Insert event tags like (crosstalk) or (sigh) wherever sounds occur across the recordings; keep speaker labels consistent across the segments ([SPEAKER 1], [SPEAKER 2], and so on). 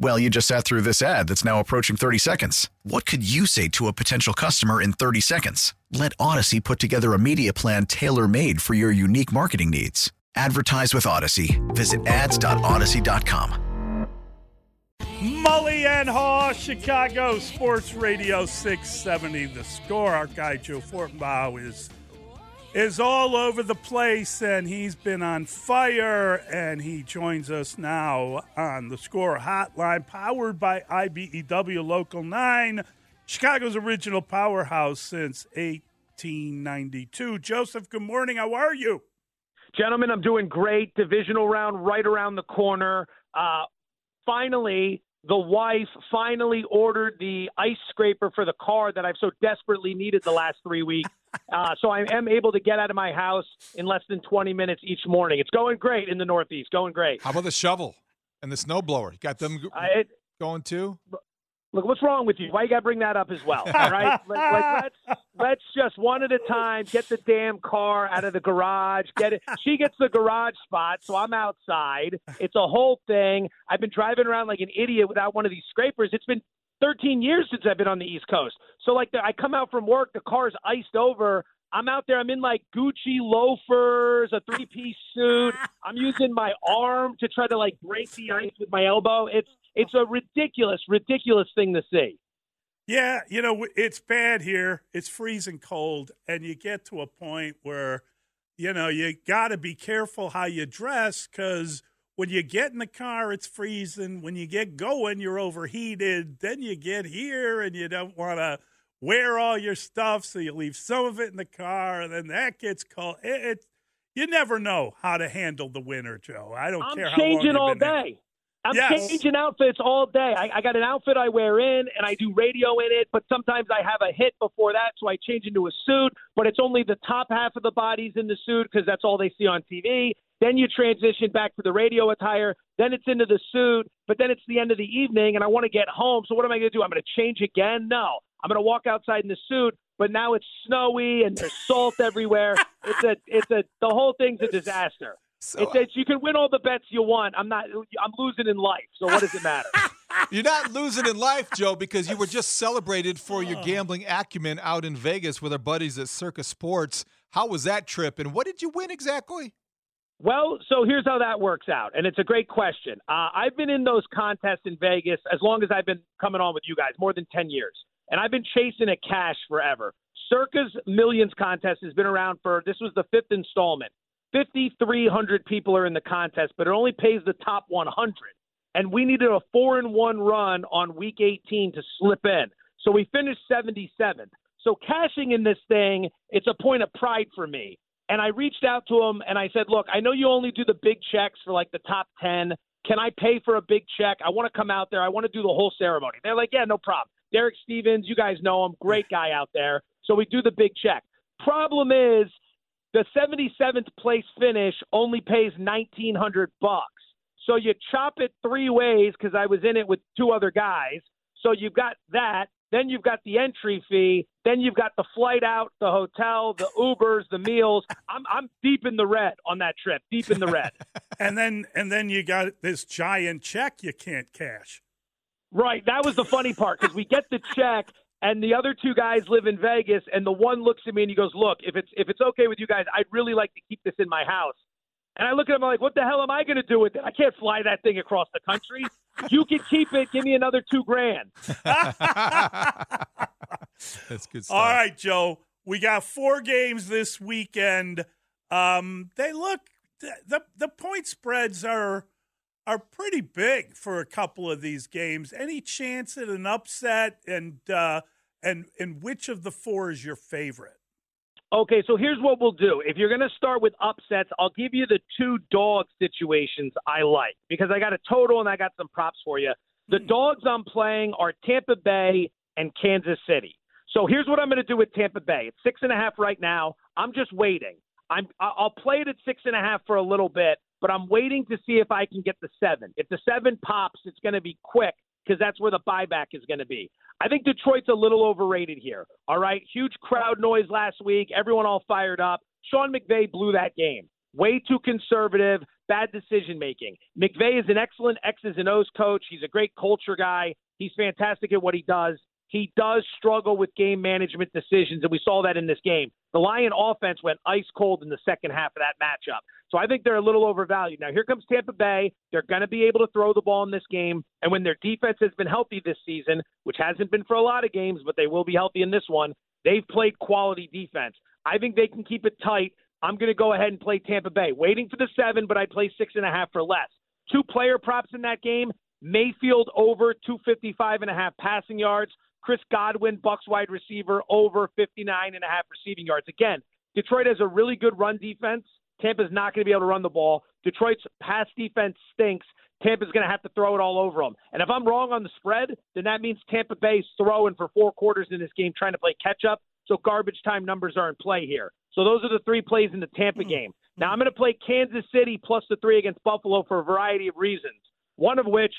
[SPEAKER 1] Well, you just sat through this ad that's now approaching 30 seconds. What could you say to a potential customer in 30 seconds? Let Audacy put together a media plan tailor made for your unique marketing needs. Advertise with Audacy. Visit ads.audacy.com.
[SPEAKER 2] Mully and Haugh, Chicago Sports Radio 670. The score. Our guy Joe Fortenbaugh is is all over the place, and he's been on fire. And he joins us now on the score hotline, powered by IBEW Local 9, Chicago's original powerhouse since 1892. Joseph, good morning. How are you?
[SPEAKER 3] Gentlemen, I'm doing great. Divisional round right around the corner. Uh, finally, the wife finally ordered the ice scraper for the car that I've so desperately needed the last three weeks. Uh, so I am able to get out of my house in less than 20 minutes each morning. It's going great in the Northeast. Going great.
[SPEAKER 4] How about the shovel and the snowblower? You got them
[SPEAKER 3] Uh, it,
[SPEAKER 4] going too?
[SPEAKER 3] look, what's wrong with you? Why you got to bring that up as well? All right, (laughs) like, like let's let's just one at a time get the damn car out of the garage. Get it. She gets the garage spot, so I'm outside. It's a whole thing. I've been driving around like an idiot without one of these scrapers. It's been 13 years since I've been on the East Coast. So like, the, I come out from work, the car's iced over. I'm out there. I'm in like Gucci loafers, a three piece suit. (laughs) I'm using my arm to try to like break the ice with my elbow. It's it's a ridiculous, ridiculous thing to see.
[SPEAKER 2] Yeah, you know, it's bad here. It's freezing cold, and you get to a point where, you know, you got to be careful how you dress because when you get in the car, it's freezing. When you get going, you're overheated. Then you get here and you don't want to wear all your stuff, so you leave some of it in the car, and then that gets cold. It, it you never know how to handle the winter, Joe. I don't
[SPEAKER 3] I'm
[SPEAKER 2] care how
[SPEAKER 3] changing all
[SPEAKER 2] been in.
[SPEAKER 3] day. I'm
[SPEAKER 2] Yes.
[SPEAKER 3] changing outfits all day. I, I got an outfit I wear in, and I do radio in it. But sometimes I have a hit before that, so I change into a suit. But it's only the top half of the body's in the suit because that's all they see on TV. Then you transition back to the radio attire. Then it's into the suit. But then it's the end of the evening, and I want to get home. So what am I going to do? I'm going to change again? No. I'm going to walk outside in the suit. But now it's snowy and there's salt (laughs) everywhere. It's a, it's a, the whole thing's a disaster.
[SPEAKER 4] So,
[SPEAKER 3] It's, it's you can win all the bets you want. I'm not. I'm losing in life. So what does it matter? (laughs)
[SPEAKER 4] You're not losing in life, Joe, because you were just celebrated for
[SPEAKER 3] Oh.
[SPEAKER 4] your gambling acumen out in Vegas with our buddies at Circa Sports. How was that trip, and what did you win exactly?
[SPEAKER 3] Well, so here's how that works out, and it's a great question. Uh, I've been in those contests in Vegas as long as I've been coming on with you guys, more than ten years, and I've been chasing a cash forever. Circa Millions contest has been around for this was the fifth installment. 5,300 people are in the contest, but it only pays the top 100. And we needed a four and one run on week 18 to slip in. So we finished 77th. So cashing in this thing, it's a point of pride for me. And I reached out to him and I said, look, I know you only do the big checks for like the top 10. Can I pay for a big check? I want to come out there. I want to do the whole ceremony. They're like, yeah, no problem. Derek Stevens, you guys know him, great guy out there. So we do the big check. Problem is, the 77th place finish only pays 1900 bucks. So you chop it three ways because I was in it with two other guys. So you've got that. Then you've got the entry fee. Then you've got the flight out, the hotel, the Ubers, the meals. I'm I'm deep in the red on that trip. Deep in the red. (laughs)
[SPEAKER 2] And then and then you got this giant check you can't cash.
[SPEAKER 3] Right. That was the funny part because we get the check and the other two guys live in Vegas and the one looks at me and he goes, "Look, if it's if it's okay with you guys, I'd really like to keep this in my house." And I look at him I'm like, "What the hell am I going to do with it? I can't fly that thing across the country. You can keep it. Give me another 2 grand." (laughs)
[SPEAKER 4] That's good stuff.
[SPEAKER 2] All right, Joe. We got four games this weekend. Um, they look the the point spreads are are pretty big for a couple of these games. Any chance at an upset, and uh, and and which of the four is your favorite?
[SPEAKER 3] Okay, so here's what we'll do. If you're going to start with upsets, I'll give you the two dog situations I like because I got a total and I got some props for you. The hmm. dogs I'm playing are Tampa Bay and Kansas City. So here's what I'm going to do with Tampa Bay. It's six and a half right now. I'm just waiting. I'm I'll play it at six and a half for a little bit, but I'm waiting to see if I can get the seven. If the seven pops, it's going to be quick because that's where the buyback is going to be. I think Detroit's a little overrated here. All right, huge crowd noise last week. Everyone all fired up. Sean McVay blew that game. Way too conservative, bad decision making. McVay is an excellent X's and O's coach. He's a great culture guy. He's fantastic at what he does. He does struggle with game management decisions, and we saw that in this game. The Lion offense went ice cold in the second half of that matchup. So I think they're a little overvalued. Now, here comes Tampa Bay. They're going to be able to throw the ball in this game. And when their defense has been healthy this season, which hasn't been for a lot of games, but they will be healthy in this one, they've played quality defense. I think they can keep it tight. I'm going to go ahead and play Tampa Bay. Waiting for the seven, but I play six and a half for less. Two player props in that game. Mayfield over 255 and a half passing yards. Chris Godwin, Bucs wide receiver, over 59 and a half receiving yards. Again, Detroit has a really good run defense. Tampa's not going to be able to run the ball. Detroit's pass defense stinks. Tampa's going to have to throw it all over them. And if I'm wrong on the spread, then that means Tampa Bay's throwing for four quarters in this game trying to play catch up. So garbage time numbers are in play here. So those are the three plays in the Tampa
[SPEAKER 2] Hmm.
[SPEAKER 3] game. Now I'm going to play Kansas City plus the three against Buffalo for a variety of reasons. One of which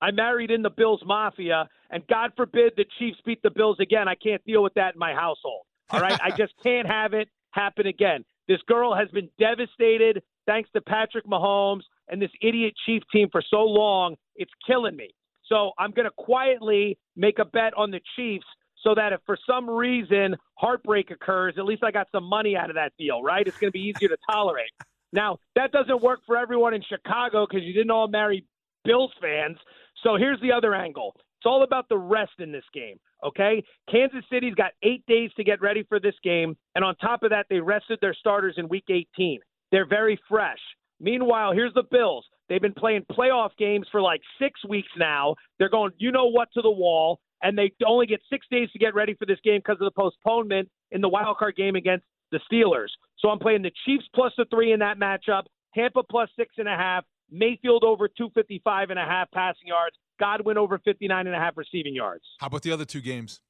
[SPEAKER 3] I married in the Bills Mafia, and God forbid the Chiefs beat the Bills again. I can't deal with that in my household. All right. I just can't have it happen again. This girl has been devastated thanks to Patrick Mahomes and this idiot Chief team for so long. It's killing me. So I'm going to quietly make a bet on the Chiefs so that if for some reason heartbreak occurs, at least I got some money out of that deal, right? It's going to be easier to tolerate. Now, that doesn't work for everyone in Chicago because you didn't all marry Bills fans. So here's the other angle. It's all about the rest in this game, okay? Kansas City's got eight days to get ready for this game, and on top of that, they rested their starters in Week 18. They're very fresh. Meanwhile, here's the Bills. They've been playing playoff games for like six weeks now. They're going, you know what, to the wall, and they only get six days to get ready for this game because of the postponement in the wild card game against the Steelers. So I'm playing the Chiefs plus the three in that matchup, Tampa plus six and a half, Mayfield over 255 and a half passing yards, Godwin over 59 and a half receiving yards.
[SPEAKER 4] How about the other two games?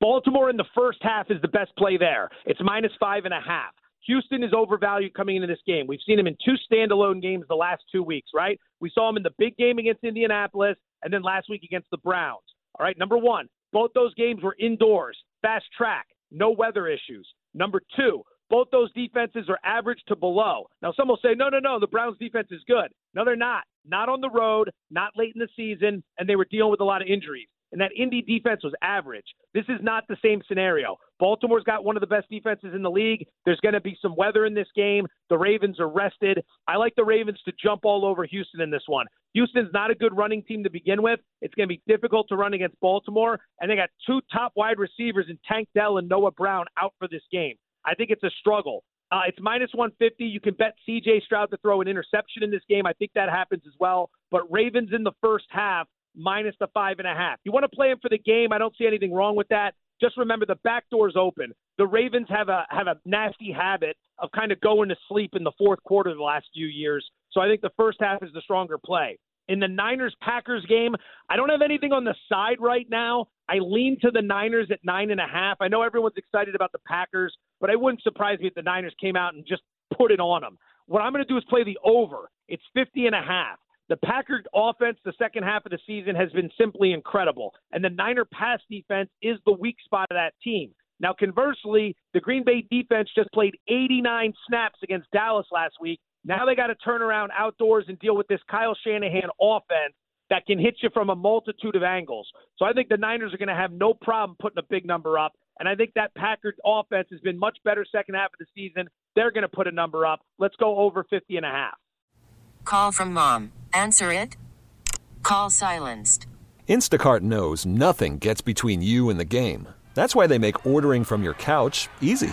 [SPEAKER 3] Baltimore in the first half is the best play there. It's minus five and a half. Houston is overvalued coming into this game. We've seen him in two standalone games the last two weeks, right? We saw him in the big game against Indianapolis and then last week against the Browns. All right, number one, both those games were indoors, fast track, no weather issues. Number two, both those defenses are average to below. Now, some will say, no, no, no, the Browns defense is good. No, they're not. Not on the road, not late in the season, and they were dealing with a lot of injuries. And that Indy defense was average. This is not the same scenario. Baltimore's got one of the best defenses in the league. There's going to be some weather in this game. The Ravens are rested. I like the Ravens to jump all over Houston in this one. Houston's not a good running team to begin with. It's going to be difficult to run against Baltimore. And they got two top wide receivers in Tank Dell and Noah Brown out for this game. I think it's a struggle. Uh, it's minus 150. You can bet CJ Stroud to throw an interception in this game. I think that happens as well. But Ravens in the first half, minus the five and a half. You want to play him for the game. I don't see anything wrong with that. Just remember the back door's open. The Ravens have a have a nasty habit of kind of going to sleep in the fourth quarter the last few years. So I think the first half is the stronger play. In the Niners Packers game, I don't have anything on the side right now. I lean to the Niners at nine and a half. I know everyone's excited about the Packers, but it wouldn't surprise me if the Niners came out and just put it on them. What I'm going to do is play the over. It's 50 and a half. The Packers offense the second half of the season has been simply incredible, and the Niner pass defense is the weak spot of that team. Now, conversely, the Green Bay defense just played 89 snaps against Dallas last week. Now they got to turn around outdoors and deal with this Kyle Shanahan offense that can hit you from a multitude of angles. So I think the Niners are going to have no problem putting a big number up. And I think that Packers offense has been much better second half of the season. They're going to put a number up. Let's go over 50 and a half.
[SPEAKER 5] Call from mom. Answer it. Call silenced.
[SPEAKER 6] Instacart knows nothing gets between you and the game. That's why they make ordering from your couch easy.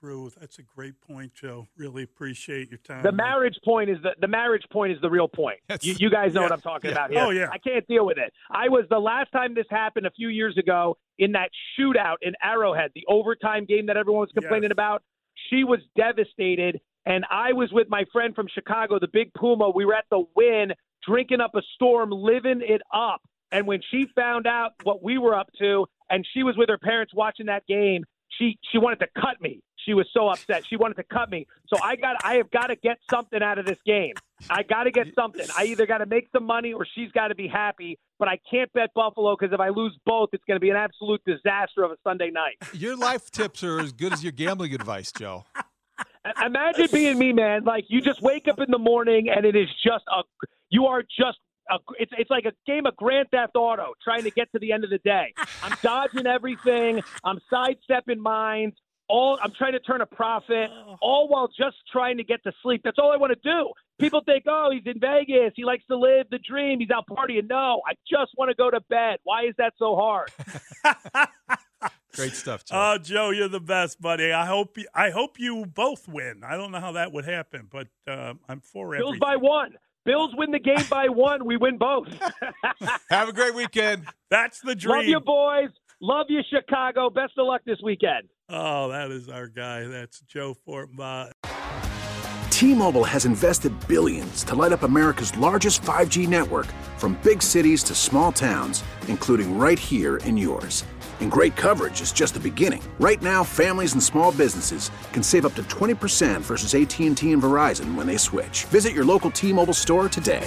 [SPEAKER 2] through. That's a great point, Joe. Really appreciate your time.
[SPEAKER 3] The marriage point is the the marriage point is the real point. You, you guys know what I'm talking
[SPEAKER 2] yeah.
[SPEAKER 3] about oh, here.
[SPEAKER 2] Oh, yeah.
[SPEAKER 3] I can't deal with it. I was the last time this happened a few years ago in that shootout in Arrowhead, the overtime game that everyone was complaining about. She was devastated, and I was with my friend from Chicago, the Big Puma. We were at the Wynn, drinking up a storm, living it up. And when she found out what we were up to, and she was with her parents watching that game, she she wanted to cut me. She was so upset. She wanted to cut me. So I got I have got to get something out of this game. I got to get something. I either got to make some money or she's got to be happy. But I can't bet Buffalo because if I lose both, it's going to be an absolute disaster of a Sunday night.
[SPEAKER 4] Your life tips are as good as your gambling advice, Joe.
[SPEAKER 3] Imagine being me, man. Like you just wake up in the morning and it is just a you are just a, it's it's like a game of Grand Theft Auto trying to get to the end of the day. I'm dodging everything. I'm sidestepping mines. All I'm trying to turn a profit, all while just trying to get to sleep. That's all I want to do. People think, oh, he's in Vegas. He likes to live the dream. He's out partying. No, I just want to go to bed. Why is that so hard? (laughs)
[SPEAKER 4] Great stuff, Joe.
[SPEAKER 2] Oh, Joe, you're the best, buddy. I hope you, I hope you both win. I don't know how that would happen, but uh, I'm for
[SPEAKER 3] Bills
[SPEAKER 2] everything.
[SPEAKER 3] by one. Bills win the game by (laughs) one. We win both. (laughs)
[SPEAKER 4] Have a great weekend.
[SPEAKER 2] That's the dream.
[SPEAKER 3] Love you, boys. Love you, Chicago. Best of luck this weekend.
[SPEAKER 2] Oh, that is our guy. That's Joe Fortenbaugh.
[SPEAKER 7] T-Mobile has invested billions to light up America's largest 5G network from big cities to small towns, including right here in yours. And great coverage is just the beginning. Right now, families and small businesses can save up to 20% versus AT&T and Verizon when they switch. Visit your local T-Mobile store today.